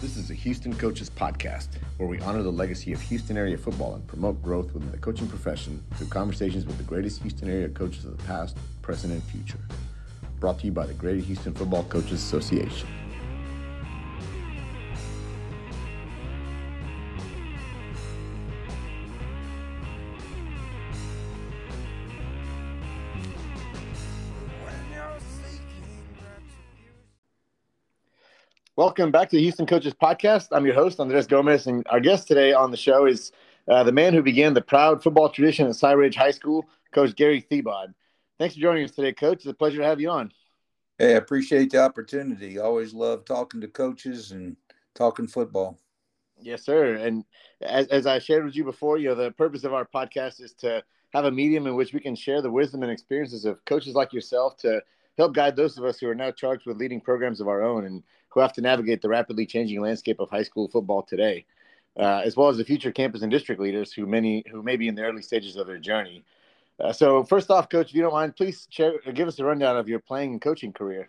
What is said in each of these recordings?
This is a Houston Coaches Podcast, where we honor the legacy of Houston area football and promote growth within the coaching profession through conversations with the greatest Houston area coaches of the past, present, and future. Brought to you by the Greater Houston Football Coaches Association. Welcome back to the Houston Coaches Podcast. I'm your host, Andres Gomez, and our guest today on the show is uh, the man who began the proud football tradition at Cy Ridge High School, Coach Gary Thiebaud. Thanks for joining us today, Coach. It's a pleasure to have you on. Hey, I appreciate the opportunity. Always love talking to coaches and talking football. Yes, sir. And as, as I shared with you before, you know, the purpose of our podcast is to have a medium in which we can share the wisdom and experiences of coaches like yourself to help guide those of us who are now charged with leading programs of our own and who have to navigate the rapidly changing landscape of high school football today, uh, as well as the future campus and district leaders who many who may be in the early stages of their journey. Uh, so, first off, Coach, if you don't mind, please share, give us a rundown of your playing and coaching career.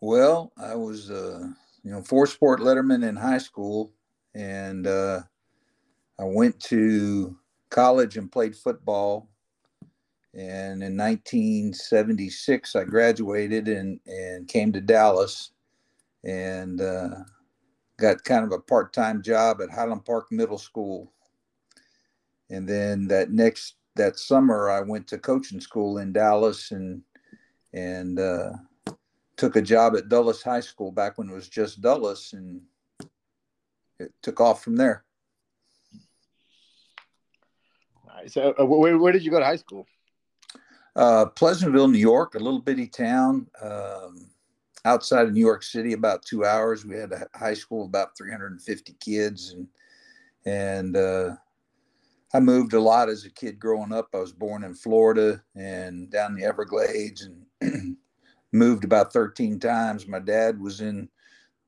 Well, I was, uh, you know, four sport letterman in high school, and uh, I went to college and played football and in 1976, I graduated and, and came to Dallas and uh, got kind of a part time job at Highland Park Middle School. And then that next that summer, I went to coaching school in Dallas and and uh, took a job at Dulles High School back when it was just Dulles, and it took off from there. So, uh, where, where did you go to high school? Uh, Pleasantville, New York, a little bitty town um, outside of New York City, about two hours. We had a high school of about 350 kids, and and uh, I moved a lot as a kid growing up. I was born in Florida and down the Everglades, and moved about 13 times. My dad was in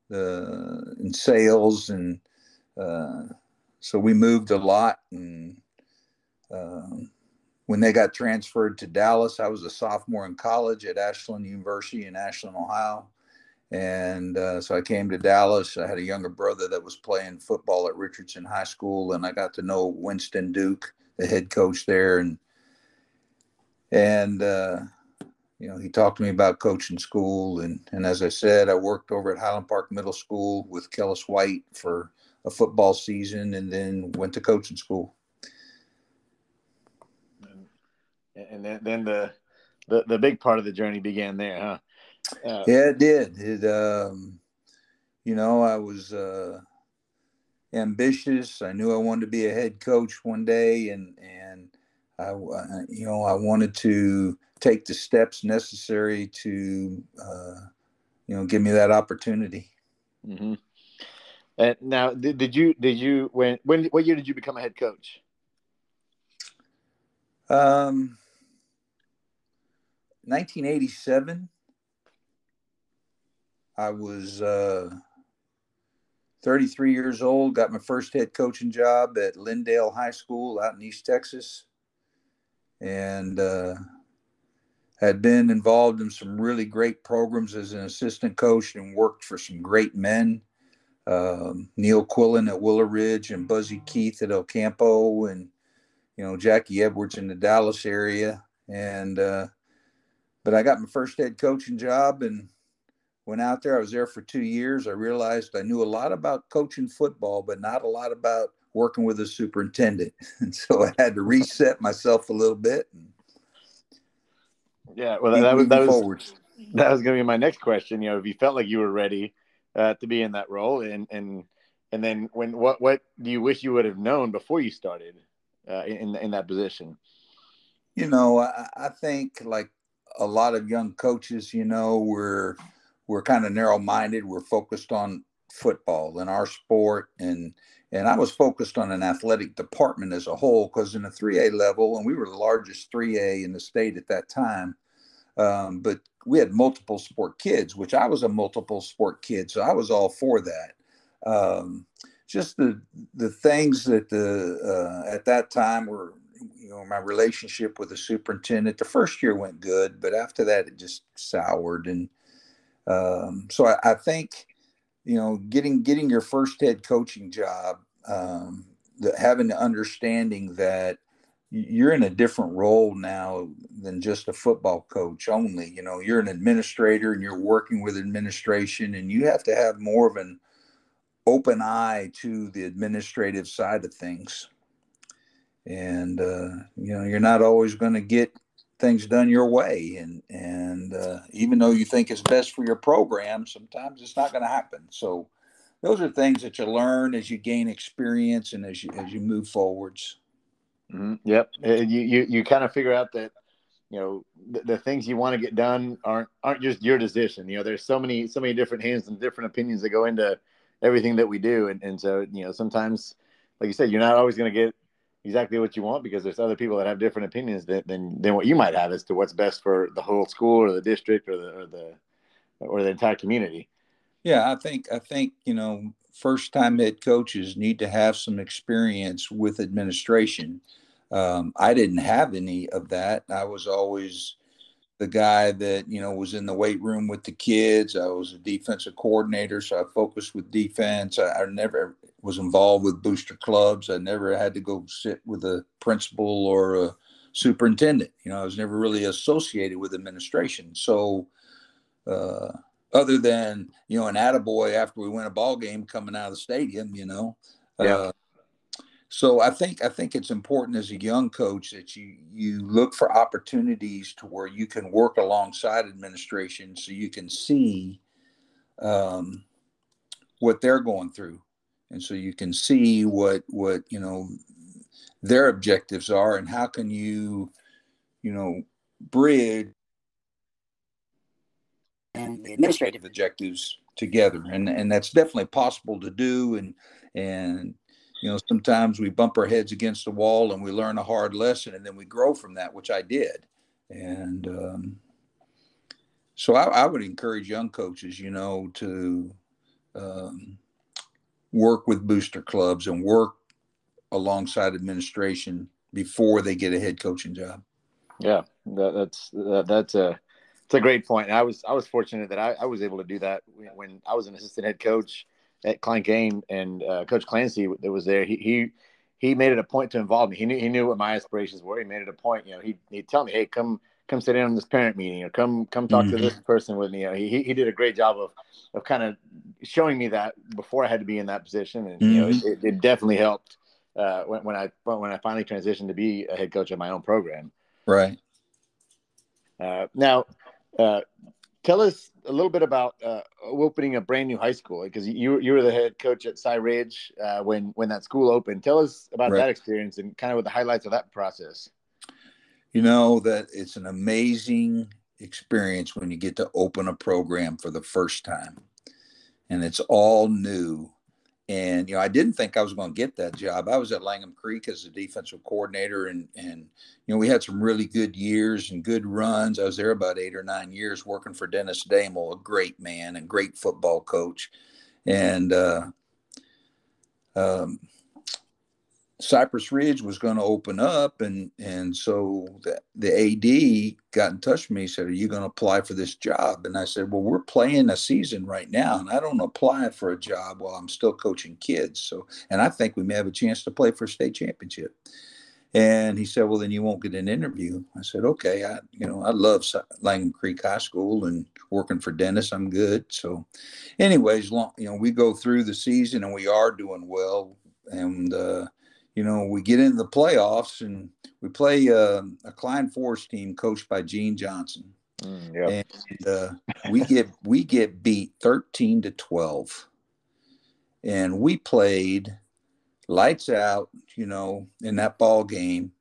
the in sales, and uh, so we moved a lot and. Um, when they got transferred to Dallas, I was a sophomore in college at Ashland University in Ashland, Ohio. And uh, so I came to Dallas. I had a younger brother that was playing football at Richardson High School, and I got to know Winston Duke, the head coach there, and and uh, you know he talked to me about coaching school, and and as I said, I worked over at Highland Park Middle School with Kellis White for a football season, and then went to coaching school. And then, then the, the the big part of the journey began there, huh? Uh, yeah, it did. It, um, you know, I was uh, ambitious. I knew I wanted to be a head coach one day, and and I, you know, I wanted to take the steps necessary to, uh, you know, give me that opportunity. Mm-hmm. And now, did, did you did you when when what year did you become a head coach? Um, 1987, I was uh, 33 years old, got my first head coaching job at Lindale High School out in East Texas, and uh, had been involved in some really great programs as an assistant coach and worked for some great men. Um, Neil Quillen at Willow Ridge and Buzzy Keith at El Campo and you know Jackie Edwards in the Dallas area and uh, but I got my first head coaching job and went out there. I was there for two years. I realized I knew a lot about coaching football, but not a lot about working with a superintendent. And so I had to reset myself a little bit. yeah, well, that, that was that was that was going to be my next question. You know, if you felt like you were ready uh, to be in that role, and and and then when what what do you wish you would have known before you started uh, in in that position? You know, I, I think like a lot of young coaches, you know, we're we're kind of narrow-minded. We're focused on football and our sport, and and I was focused on an athletic department as a whole because in the 3A level, and we were the largest 3A in the state at that time. Um, but we had multiple sport kids, which I was a multiple sport kid, so I was all for that. Um, just the the things that the uh, at that time were you know, my relationship with the superintendent. The first year went good, but after that, it just soured. And um, so I, I, think you know, getting getting your first head coaching job, um, the, having the understanding that you're in a different role now than just a football coach only. You know, you're an administrator and you're working with administration, and you have to have more of an open eye to the administrative side of things. And uh, you know, you're not always going to get things done your way, and and uh, even though you think it's best for your program, sometimes it's not going to happen. So. Those are things that you learn as you gain experience and as you as you move forwards. Mm-hmm. Yep. You, you, you kind of figure out that, you know, the, the things you want to get done aren't, aren't just your decision. You know, there's so many, so many different hands and different opinions that go into everything that we do. And, and so, you know, sometimes, like you said, you're not always going to get exactly what you want because there's other people that have different opinions than, than, than what you might have as to what's best for the whole school or the district or the, or the, or the entire community. Yeah, I think I think you know first time head coaches need to have some experience with administration um, I didn't have any of that. I was always the guy that you know was in the weight room with the kids. I was a defensive coordinator, so I focused with defense. I, I, never was involved with booster clubs. I never had to go sit with a principal or a superintendent. You know, I was never really associated with administration. So, uh, other than you know an attaboy after we win a ball game coming out of the stadium, you know, yeah. Uh, so I think I think it's important as a young coach that you you look for opportunities to where you can work alongside administration, so you can see um, what they're going through, and so you can see what what you know their objectives are, and how can you you know bridge and the administrative objectives together, and and that's definitely possible to do, and and you know sometimes we bump our heads against the wall and we learn a hard lesson and then we grow from that which i did. And um, so I, I, would encourage young coaches you know to um, work with booster clubs and work alongside administration before they get a head coaching job yeah that, that's that, that's a it's a great point i was i was fortunate that I, I was able to do that when, i was an assistant head coach at Klein Cain and uh, Coach Clancy that was there, he, he he made it a point to involve me. He knew he knew what my aspirations were. He made it a point. You know, he he'd tell me, "Hey, come come sit in on this parent meeting, or come come talk mm-hmm. to this person with me." You know, he he did a great job of of kind of showing me that before I had to be in that position, and mm-hmm. you know, mm-hmm. it, it, definitely helped uh, when when I when I finally transitioned to be a head coach of my own program. Right. Uh, now, uh, tell us a little bit about uh, opening a brand new high school because you you were the head coach at Cy Ridge uh, when when that school opened. Tell us about right. that experience and kind of what the highlights of that process. You know that it's an amazing experience when you get to open a program for the first time, and it's all new and you know, I didn't think I was going to get that job. I was at Langham Creek as a defensive coordinator, and and you know, we had some really good years and good runs. I was there about eight or nine years working for Dennis Damel, a great man and great football coach, and uh, um, Cypress Ridge was going to open up, and and so the, the AD got in touch with me. Said, "Are you going to apply for this job?" And I said, "Well, we're playing a season right now, and I don't apply for a job while I'm still coaching kids. So, and I think we may have a chance to play for a state championship." And he said, "Well, then you won't get an interview." I said, "Okay, I you know I love Langham Creek High School and working for Dennis. I'm good." So, anyways, long you know we go through the season and we are doing well, and. uh you know, we get into the playoffs and we play uh, a Klein Forest team coached by Gene Johnson. Mm, yep. And uh, we get we get beat 13 to 12. And we played lights out, you know, in that ball game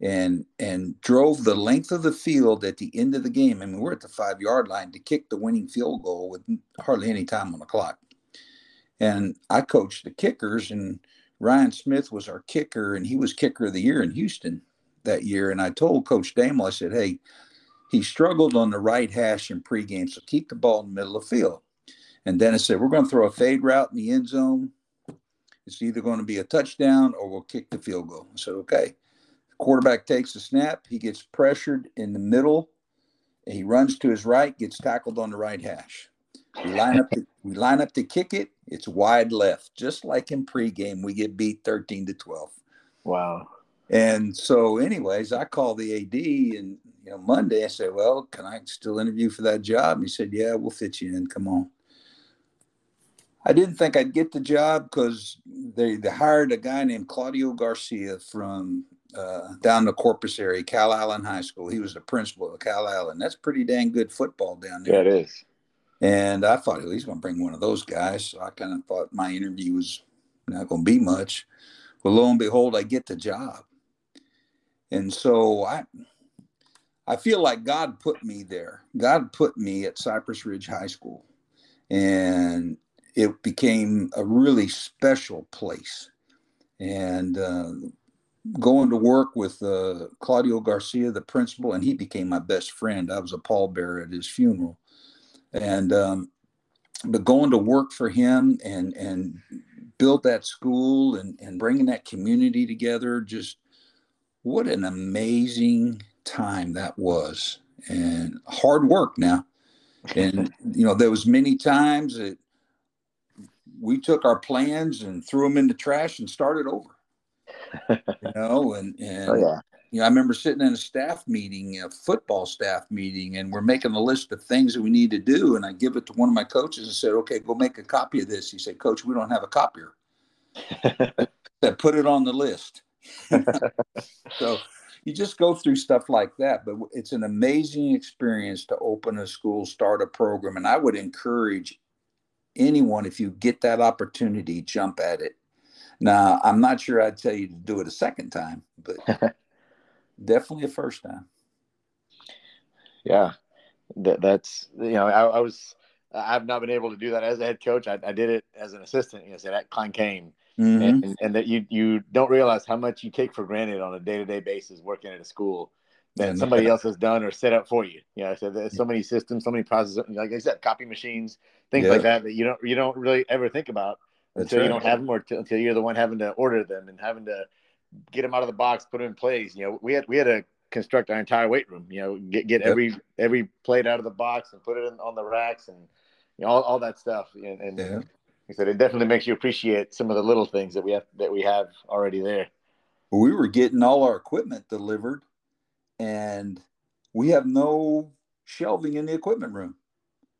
and and drove the length of the field at the end of the game. I mean, we're at the five yard line to kick the winning field goal with hardly any time on the clock. And I coached the kickers and Ryan Smith was our kicker, and he was kicker of the year in Houston that year. And I told Coach Damel, I said, hey, he struggled on the right hash in pregame, so keep the ball in the middle of the field. And Dennis said, we're going to throw a fade route in the end zone. It's either going to be a touchdown or we'll kick the field goal. I said, okay. The quarterback takes the snap. He gets pressured in the middle. He runs to his right, gets tackled on the right hash. We line up. To, we line up to kick it. It's wide left, just like in pregame. We get beat thirteen to twelve. Wow. And so, anyways, I called the AD, and you know, Monday I said, "Well, can I still interview for that job?" And he said, "Yeah, we'll fit you in. Come on." I didn't think I'd get the job because they, they hired a guy named Claudio Garcia from uh, down the Corpus area, Calallen High School. He was the principal of Calallen. That's pretty dang good football down there. Yeah, it is. And I thought well, he's going to bring one of those guys. So I kind of thought my interview was not going to be much. Well, lo and behold, I get the job. And so I, I feel like God put me there. God put me at Cypress Ridge High School, and it became a really special place. And uh, going to work with uh, Claudio Garcia, the principal, and he became my best friend. I was a pallbearer at his funeral, and um, but going to work for him and and build that school and and bringing that community together, just what an amazing time that was, and hard work now. And you know, there was many times that we took our plans and threw them in the trash and started over. you know, and and oh, yeah. You know, I remember sitting in a staff meeting, a football staff meeting, and we're making a list of things that we need to do. And I give it to one of my coaches and said, "Okay, go make a copy of this." He said, "Coach, we don't have a copier." that put it on the list. so you just go through stuff like that, but it's an amazing experience to open a school, start a program, and I would encourage anyone, if you get that opportunity, jump at it. Now, I'm not sure I'd tell you to do it a second time, but definitely a first time. Yeah, that, that's you know I, I, was I've not been able to do that as a head coach. I, I did it as an assistant. You know, say at Klein Cain, mm-hmm. and, and, that you you don't realize how much you take for granted on a day to day basis working at a school that somebody else has done or set up for you. You know, so there's so many systems, so many processes, like I said, copy machines, things yeah. like that that you don't you don't really ever think about That's until right. you don't have them or t- until you're the one having to order them and having to get them out of the box, put them in place. You know, we had we had to construct our entire weight room. You know, get get yep. every every plate out of the box and put it in, on the racks and you know all, all that stuff. And, and yeah. I said, it definitely makes you appreciate some of the little things that we have that we have already there. We were getting all our equipment delivered and we have no shelving in the equipment room.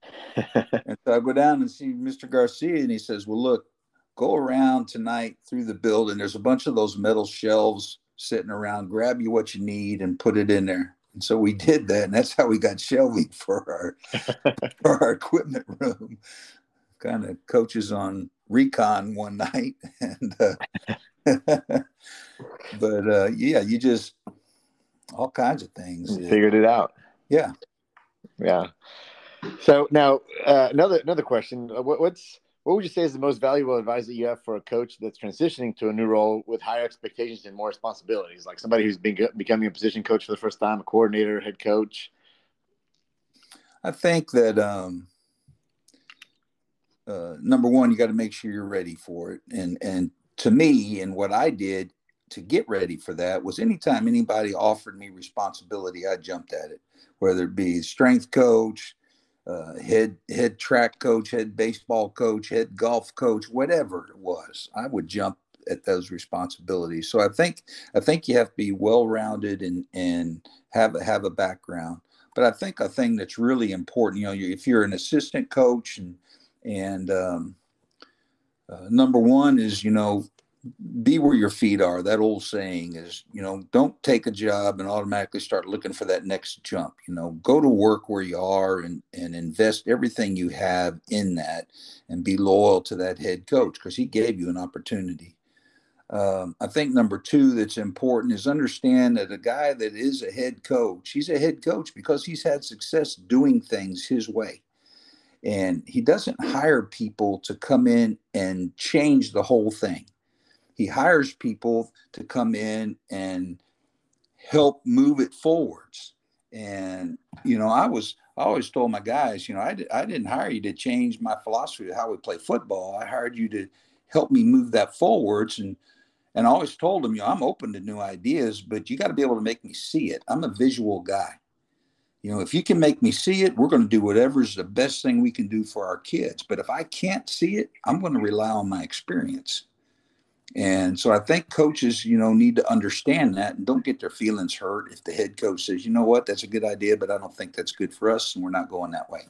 and so I go down and see Mr. Garcia, and he says, Well, look, go around tonight through the building. There's a bunch of those metal shelves sitting around. Grab you what you need and put it in there. And so we did that, and that's how we got shelving for our for our equipment room. Kind of coaches on recon one night, and uh, but uh, yeah, you just all kinds of things. Figured it out. Yeah. Yeah. So now uh, another another question: what, What's what would you say is the most valuable advice that you have for a coach that's transitioning to a new role with higher expectations and more responsibilities, like somebody who's been becoming a position coach for the first time, a coordinator, head coach? I think that um, uh, number one, you got to make sure you're ready for it, and and to me, and what I did to get ready for that was anytime anybody offered me responsibility, I jumped at it, whether it be strength coach, uh, head head track coach, head baseball coach, head golf coach, whatever it was, I would jump at those responsibilities. So I think I think you have to be well rounded and and have a, have a background. But I think a thing that's really important, you know, if you're an assistant coach and and um, uh, number one is you know be where your feet are. That old saying is, you know, don't take a job and automatically start looking for that next jump. You know, go to work where you are and, and invest everything you have in that and be loyal to that head coach because he gave you an opportunity. Um, I think number two that's important is understand that a guy that is a head coach, he's a head coach because he's had success doing things his way. And he doesn't hire people to come in and change the whole thing he hires people to come in and help move it forwards. And you know, I was I always told my guys, you know, I, I didn't hire you to change my philosophy of how we play football. I hired you to help me move that forwards. And and I always told them, you know, I'm open to new ideas, but you got to be able to make me see it. I'm a visual guy. you know, if you can make me see it, we're going to do whatever is the best thing we can do for our kids. But if I can't see it, I'm going to rely on my experience. And so I think coaches, you know, need to understand that and don't get their feelings hurt if the head coach says, you know what, that's a good idea, but I don't think that's good for us and we're not going that way.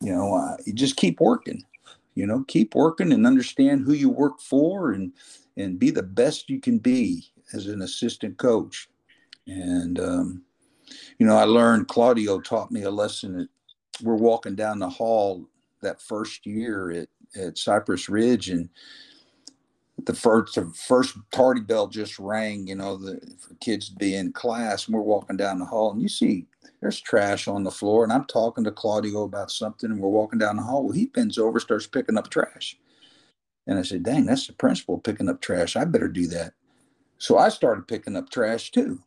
You know, uh, you just keep working, you know, keep working and understand who you work for and and be the best you can be as an assistant coach. And um, you know, I learned Claudio taught me a lesson that we're walking down the hall that first year at at Cypress Ridge and the first the first tardy bell just rang, you know, the for kids to be in class, and we're walking down the hall, and you see there's trash on the floor, and I'm talking to Claudio about something, and we're walking down the hall. Well, he bends over, starts picking up trash, and I said, "Dang, that's the principal picking up trash. I better do that." So I started picking up trash too.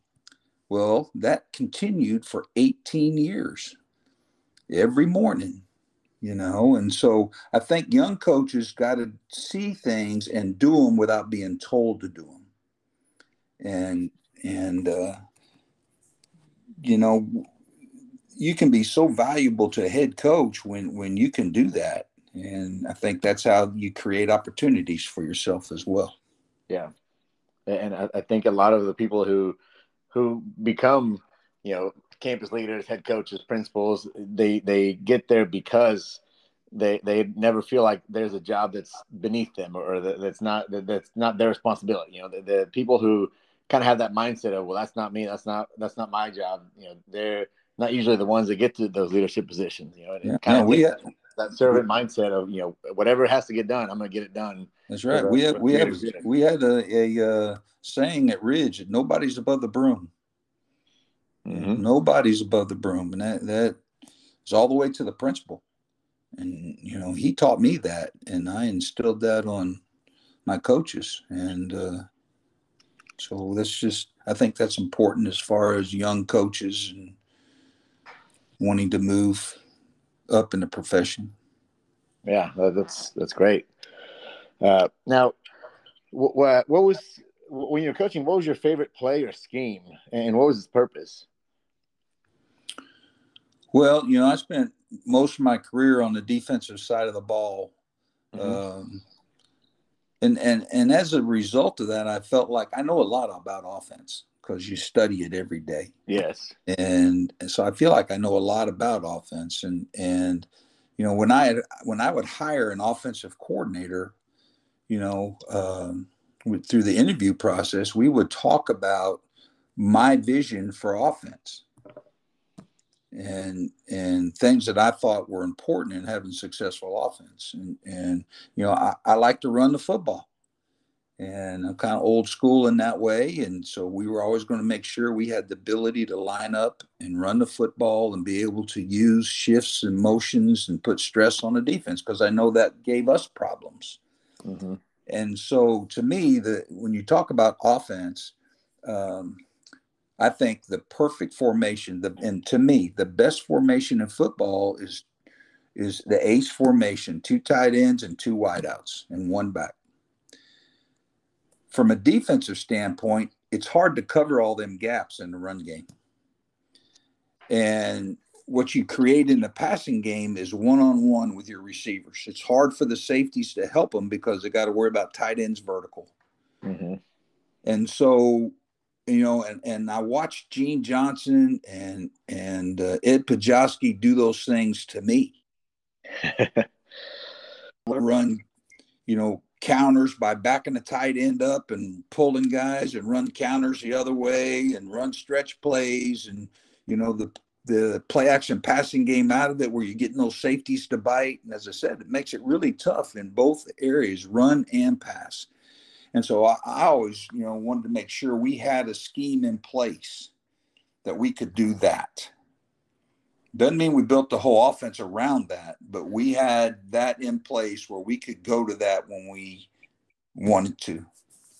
Well, that continued for 18 years, every morning you know? And so i think young coaches got to see things and do them without being told to do them and and uh, you know you can be so valuable to a head coach when when you can do that. And i think that's how you create opportunities for yourself as well. Yeah. And i, I think a lot of the people who who become you know campus leaders, head coaches, principals, they they get there because they they never feel like there's a job that's beneath them or that, that's not that, that's not their responsibility. You know, the, the people who kind of have that mindset of well, that's not me, that's not that's not my job. You know, they're not usually the ones that get to those leadership positions. You know, and yeah, kind no, of we have, that servant mindset of you know whatever has to get done, I'm going to get it done. That's right. we had we had we had a, a uh, saying at Ridge: nobody's above the broom. Mm-hmm. Nobody's above the broom, and that that is all the way to the principal. And you know, he taught me that, and I instilled that on my coaches. And uh, so that's just, I think that's important as far as young coaches and wanting to move up in the profession. Yeah, that's that's great. Uh, now, what, what was when you were coaching? What was your favorite play or scheme, and what was its purpose? Well, you know, I spent most of my career on the defensive side of the ball. Mm-hmm. Um, and, and, and as a result of that, I felt like I know a lot about offense because you study it every day. Yes. And, and so I feel like I know a lot about offense. And, and, you know, when I, had, when I would hire an offensive coordinator, you know, um, with, through the interview process, we would talk about my vision for offense and and things that I thought were important in having successful offense. And and you know, I, I like to run the football. And I'm kind of old school in that way. And so we were always going to make sure we had the ability to line up and run the football and be able to use shifts and motions and put stress on the defense because I know that gave us problems. Mm-hmm. And so to me, the when you talk about offense, um, I think the perfect formation, the, and to me, the best formation in football is is the ace formation: two tight ends and two wideouts and one back. From a defensive standpoint, it's hard to cover all them gaps in the run game. And what you create in the passing game is one on one with your receivers. It's hard for the safeties to help them because they got to worry about tight ends vertical. Mm-hmm. And so you know, and, and I watched Gene Johnson and and uh, Ed Pustejovsky do those things to me. run, you know, counters by backing the tight end up and pulling guys, and run counters the other way, and run stretch plays, and you know the the play action passing game out of it, where you're getting those safeties to bite. And as I said, it makes it really tough in both areas, run and pass. And so I, I always, you know, wanted to make sure we had a scheme in place that we could do that. Doesn't mean we built the whole offense around that, but we had that in place where we could go to that when we wanted to.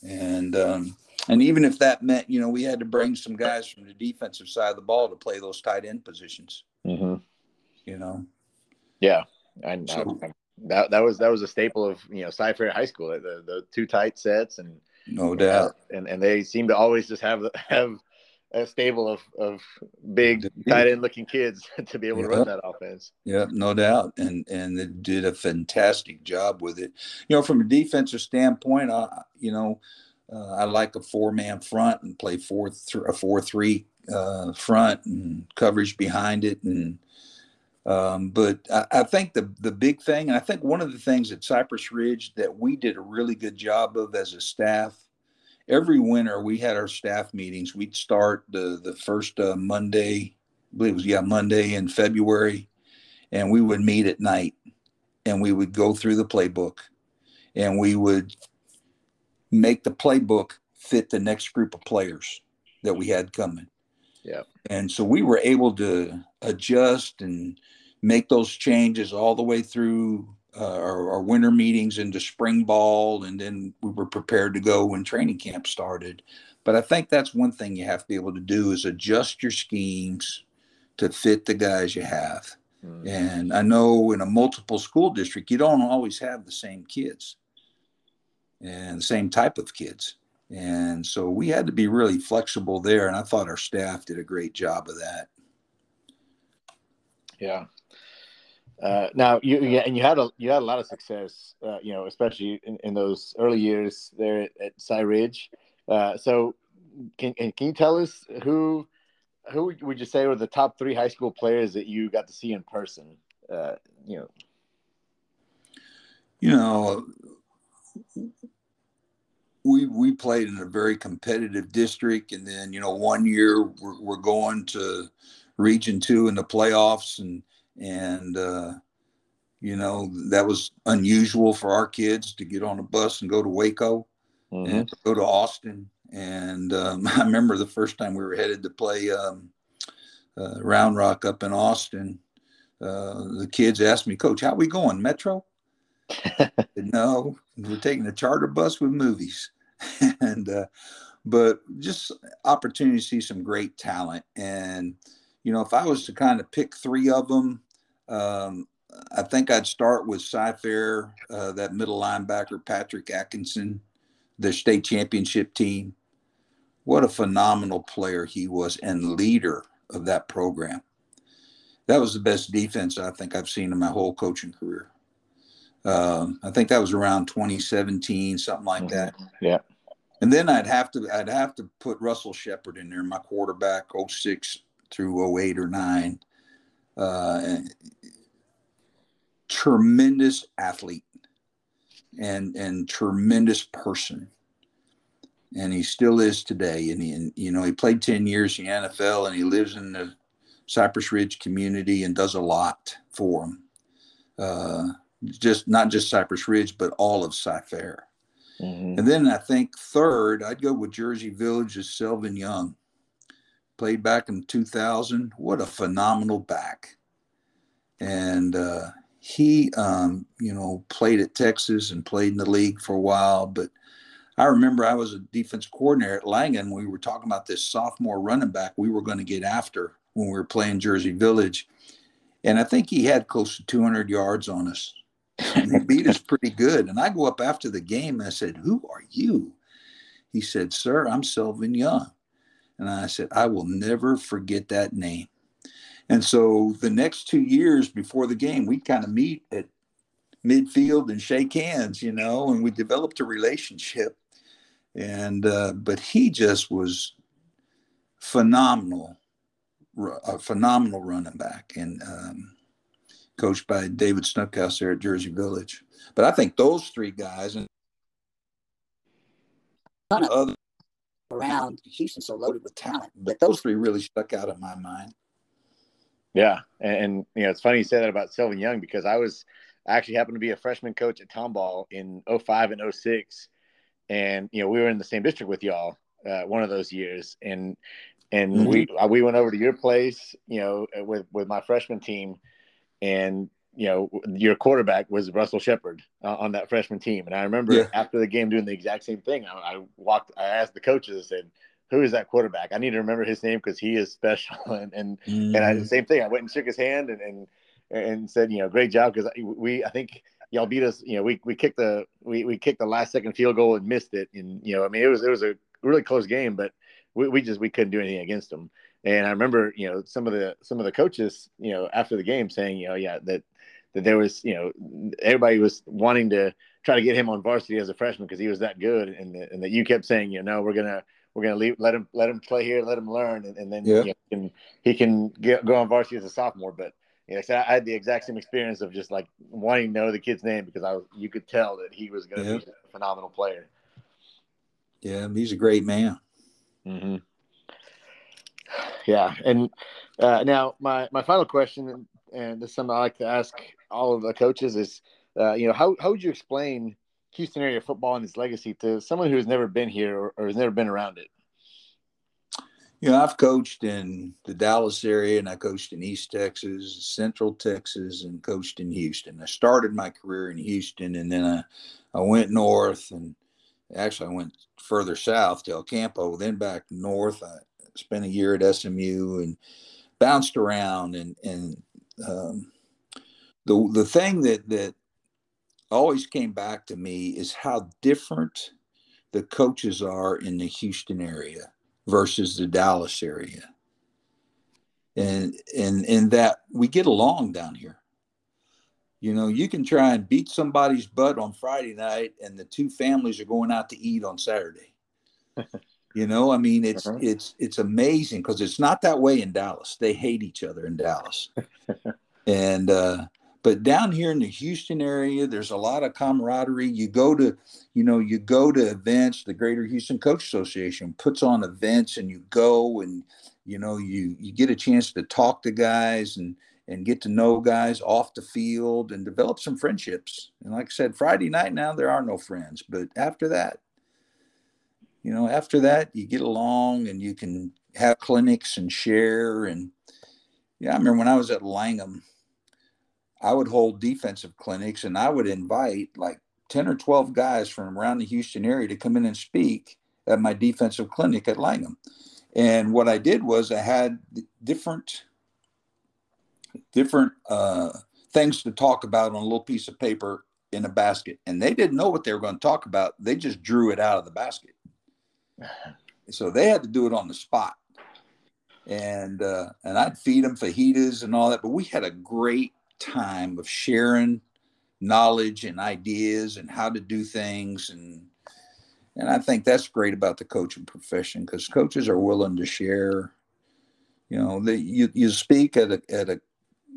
And um, and even if that meant, you know, we had to bring some guys from the defensive side of the ball to play those tight end positions. Mm-hmm. You know. Yeah, I, so, I, that that was that was a staple of you know Cy-Fair High School. The the two tight sets and no doubt, and and they seem to always just have have a stable of of big tight end looking kids to be able to run that offense. Yeah, no doubt, and and they did a fantastic job with it. You know, from a defensive standpoint, I you know. Uh, I like a four-man front and play four th- a four-three uh, front and coverage behind it, and um, but I, I, think the the big thing, and I think one of the things at Cypress Ridge that we did a really good job of as a staff, every winter we had our staff meetings. We'd start the the first uh, Monday, I believe it was yeah Monday in February, and we would meet at night, and we would go through the playbook, and we would make the playbook fit the next group of players that we had coming. Yeah. And so we were able to adjust and make those changes all the way through uh, our, our, winter meetings into spring ball, and then we were prepared to go when training camp started. But I think that's one thing you have to be able to do is adjust your schemes to fit the guys you have. Mm. And I know in a multiple school district, you don't always have the same kids and the same type of kids. And so we had to be really flexible there. And I thought our staff did a great job of that. Yeah. Uh, now you yeah, and you had a you had a lot of success, uh, you know, especially in, in those early years there at, at Cy Ridge. Uh, so, can can you tell us who who would you say were the top three high school players that you got to see in person? Uh, you know, you know, we we played in a very competitive district, and then you know one year we're, we're going to Region Two in the playoffs, and and uh, you know that was unusual for our kids to get on a bus and go to Waco mm-hmm. and go to Austin. And um, I remember the first time we were headed to play um, uh, Round Rock up in Austin. Uh, the kids asked me, Coach, how we going? Metro? no, we're taking a charter bus with movies. and uh, but just opportunity to see some great talent. And you know, if I was to kind of pick three of them, um, I think I'd start with Cy-Fair, uh, that middle linebacker Patrick Atkinson, the state championship team. What a phenomenal player he was and leader of that program. That was the best defense I think I've seen in my whole coaching career. Um, I think that was around 2017, something like mm-hmm. that. Yeah. And then I'd have to I'd have to put Russell Shepard in there, my quarterback, 06 through 08 or 9. Uh, tremendous athlete and and tremendous person. And he still is today. And, he, and you know, he played 10 years in the NFL and he lives in the Cypress Ridge community and does a lot for him. Uh, just not just Cypress Ridge, but all of Cy-Fair. Mm-hmm. And then I think third, I'd go with Jersey Village as Selvin Young. Played back in 2000. What a phenomenal back. And uh, he, um, you know, played at Texas and played in the league for a while. But I remember I was a defense coordinator at Langham. We were talking about this sophomore running back we were going to get after when we were playing Jersey Village. And I think he had close to 200 yards on us he beat us pretty good. And I go up after the game and I said, Who are you? He said, Sir, I'm Selvin Young. And I said, I will never forget that name. And so the next two years before the game, we kind of meet at midfield and shake hands, you know, and we developed a relationship. And, uh, but he just was phenomenal, a phenomenal running back. And, um, coached by David Snookhouse there at Jersey Village. But I think those three guys and other around Houston so loaded with talent, but those three really stuck out in my mind. Yeah, and, and you know it's funny you say that about Selvin Young because I was I actually happened to be a freshman coach at Tomball in 05 and 06 and you know we were in the same district with y'all uh, one of those years and and mm-hmm. we we went over to your place you know with with my freshman team and you know your quarterback was Russell Shepard uh, on that freshman team. And I remember yeah. after the game doing the exact same thing. I, I, walked, I asked the coaches, I said, "Who is that quarterback? I need to remember his name because he is special." And and mm. and I the same thing. I went and shook his hand and and and said, "You know, great job," because we I think y'all beat us. You know, we we kicked the we we kicked the last second field goal and missed it. And you know, I mean, it was it was a really close game, but we, we just we couldn't do anything against them. And I remember, you know, some of the some of the coaches, you know, after the game saying, you know, yeah, that that there was, you know, everybody was wanting to try to get him on varsity as a freshman because he was that good, and, the, and that you kept saying, you know, we're gonna we're gonna leave, let him let him play here, let him learn, and, and then yeah. you know, he can he can get, go on varsity as a sophomore. But you know, I had the exact same experience of just like wanting to know the kid's name because I was you could tell that he was going to yeah. be a phenomenal player. Yeah, he's a great man. Mm-hmm. Yeah, and uh, now my my final question, and this is something I like to ask all of the coaches is, uh, you know, how how would you explain Houston area football and its legacy to someone who has never been here or, or has never been around it? You know, I've coached in the Dallas area and I coached in East Texas, Central Texas, and coached in Houston. I started my career in Houston and then I, I went north and actually I went further south to El Campo, then back north. I spent a year at SMU and bounced around and, and um, the, the thing that, that always came back to me is how different the coaches are in the Houston area versus the Dallas area. And and and that we get along down here. You know, you can try and beat somebody's butt on Friday night and the two families are going out to eat on Saturday. you know, I mean it's uh-huh. it's it's amazing because it's not that way in Dallas. They hate each other in Dallas. and uh but down here in the Houston area, there's a lot of camaraderie. You go to, you know, you go to events. The Greater Houston Coach Association puts on events, and you go and you know you you get a chance to talk to guys and and get to know guys off the field and develop some friendships. And like I said, Friday night now there are no friends, but after that, you know, after that you get along and you can have clinics and share and yeah, I remember when I was at Langham I would hold defensive clinics and I would invite like 10 or 12 guys from around the Houston area to come in and speak at my defensive clinic at Langham. And what I did was I had different different uh, things to talk about on a little piece of paper in a basket. And they didn't know what they were going to talk about. They just drew it out of the basket. So they had to do it on the spot. And uh, and I'd feed them fajitas and all that. But we had a great time of sharing knowledge and ideas and how to do things and and I think that's great about the coaching profession because coaches are willing to share. You know, the, you you speak at a at a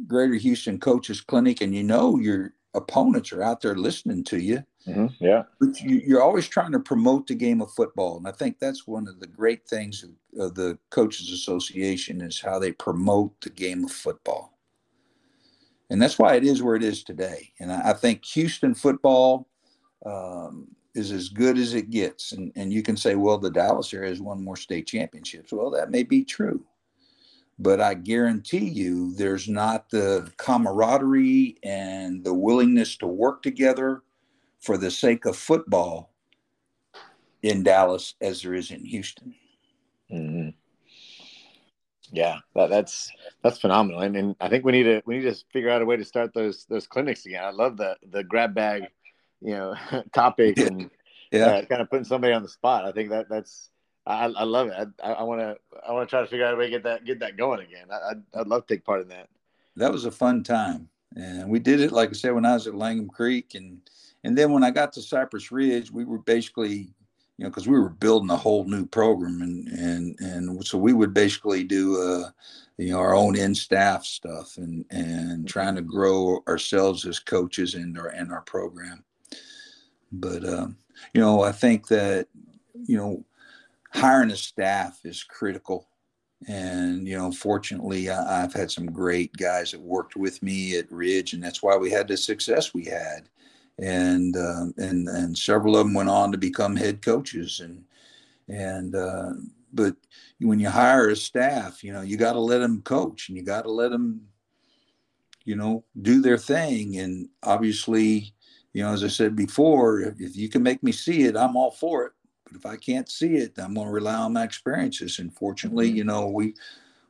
Greater Houston Coaches Clinic, and you know your opponents are out there listening to you. Mm-hmm. Yeah, but you, are always trying to promote the game of football, and I think that's one of the great things of, the Coaches Association is how they promote the game of football and that's why it is where it is today. And I, I think Houston football um, is as good as it gets. And, and you can say, well, the Dallas area has won more state championships. Well, that may be true. But I guarantee you, there's not the camaraderie and the willingness to work together for the sake of football in Dallas as there is in Houston. Mm-hmm. Yeah, that, that's that's phenomenal. I mean, I think we need to we need to figure out a way to start those those clinics again. I love the the grab bag, you know, topic and yeah, uh, kind of putting somebody on the spot. I think that that's I, I love it. I want to I want to try to figure out a way to get that get that going again. I, I'd, I'd love to take part in that. That was a fun time, and we did it like I said when I was at Langham Creek, and and then when I got to Cypress Ridge, we were basically you know, because we were building a whole new program, and and and so we would basically do, uh, you know, our own in staff stuff, and and trying to grow ourselves as coaches in our in our program. But um, you know, I think that you know, hiring a staff is critical. And you know, fortunately, I, have had some great guys that worked with me at Ridge, and that's why we had the success we had and uh, and and several of them went on to become head coaches and and uh, but when you hire a staff you know you got to let them coach and you got to let them you know do their thing. And obviously you know as i said before if, if you can make me see it i'm all for it. But if i can't see it i'm going to rely on my experiences. And fortunately mm-hmm. you know we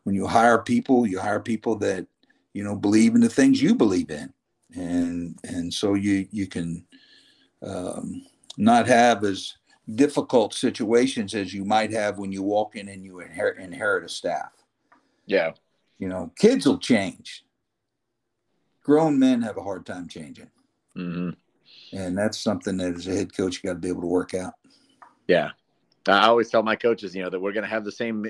when you hire people you hire people that you know believe in the things you believe in and and so you you can um, not have as difficult situations as you might have when you walk in and you inherit, inherit a staff. Yeah. You know, kids will change. Grown men have a hard time changing. Mm-hmm. And that's something that as a head coach, you got to be able to work out. Yeah. I always tell my coaches, you know, that we're going to have the same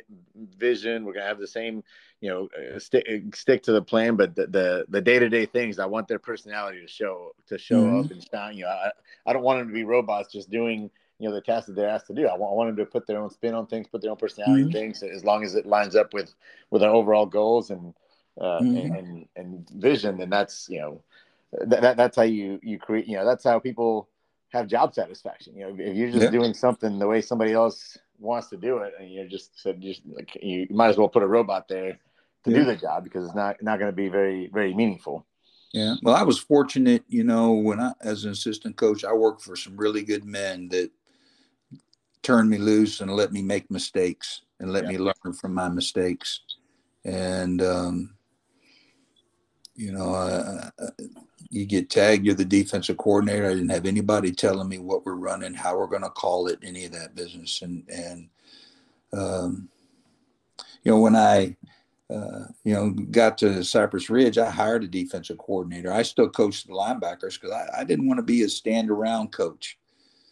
vision. We're going to have the same, you know, uh, stick stick to the plan. But the the day to day things, I want their personality to show to show mm-hmm. up and shine. You know, I, I don't want them to be robots just doing you know the tasks that they're asked to do. I want, I want them to put their own spin on things, put their own personality mm-hmm. things, as long as it lines up with with our overall goals and uh, mm-hmm. and, and vision. Then that's you know that, that, that's how you you create. You know that's how people have job satisfaction. You know, if you're just yeah. doing something the way somebody else wants to do it, and you're just said just like you might as well put a robot there to yeah. do the job because it's not not going to be very very meaningful. Yeah. Well, I was fortunate, you know, when I as an assistant coach, I worked for some really good men that turned me loose and let me make mistakes and let yeah. me learn from my mistakes. And um, you know, uh, you get tagged, you're the defensive coordinator. I didn't have anybody telling me what we're running, how we're going to call it, any of that business. And, and, um, you know, when I, uh, you know, got to Cypress Ridge, I hired a defensive coordinator. I still coached the linebackers because I, I, didn't want to be a stand around coach,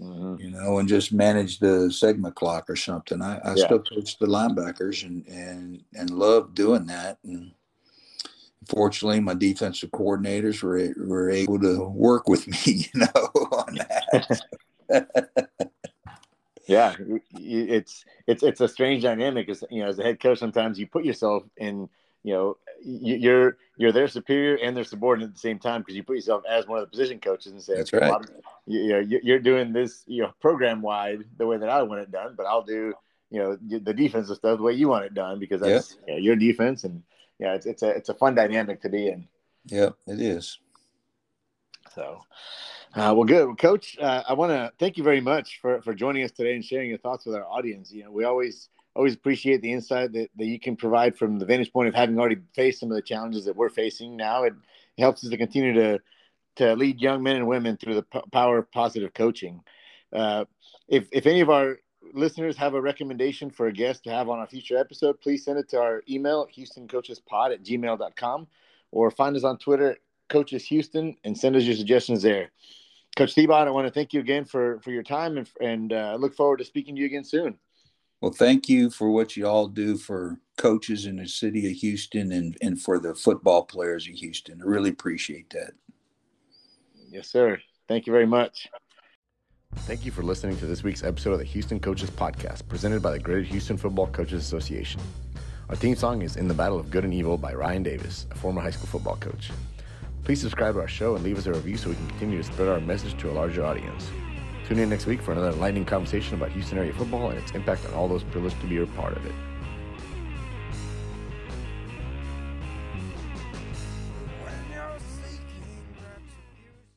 mm-hmm. you know, and just manage the segment clock or something. I, I yeah. still coached the linebackers and, and, and loved doing that. And, fortunately, my defensive coordinators were were able to work with me, you know, on that. yeah, it's it's it's a strange dynamic. As you know, as a head coach, sometimes you put yourself in. You know, you're you're their superior and their subordinate at the same time because you put yourself as one of the position coaches and say, "That's right." Well, you know, you're doing this, you know, program wide the way that I want it done, but I'll do, you know, the defensive stuff the way you want it done because that's yeah. you know, your defense and yeah, it's it's a it's a fun dynamic to be in. Yeah, it is. So, uh, well, good, well, Coach. Uh, I want to thank you very much for for joining us today and sharing your thoughts with our audience. You know, we always always appreciate the insight that, that you can provide from the vantage point of having already faced some of the challenges that we're facing now. It, it helps us to continue to to lead young men and women through the p- power of positive coaching. Uh, if if any of our listeners have a recommendation for a guest to have on a future episode, please send it to our email, houstoncoachespod at gmail.com, or find us on Twitter, Coaches Houston, and send us your suggestions there. Coach Thiebaud, I want to thank you again for, for your time and, and uh, look forward to speaking to you again soon. Well, thank you for what you all do for coaches in the city of Houston and, and for the football players in Houston. I really appreciate that. Yes, sir. Thank you very much. Thank you for listening to this week's episode of the Houston Coaches Podcast, presented by the Greater Houston Football Coaches Association. Our theme song is In the Battle of Good and Evil by Ryan Davis, a former high school football coach. Please subscribe to our show and leave us a review so we can continue to spread our message to a larger audience. Tune in next week for another enlightening conversation about Houston area football and its impact on all those privileged to be a part of it.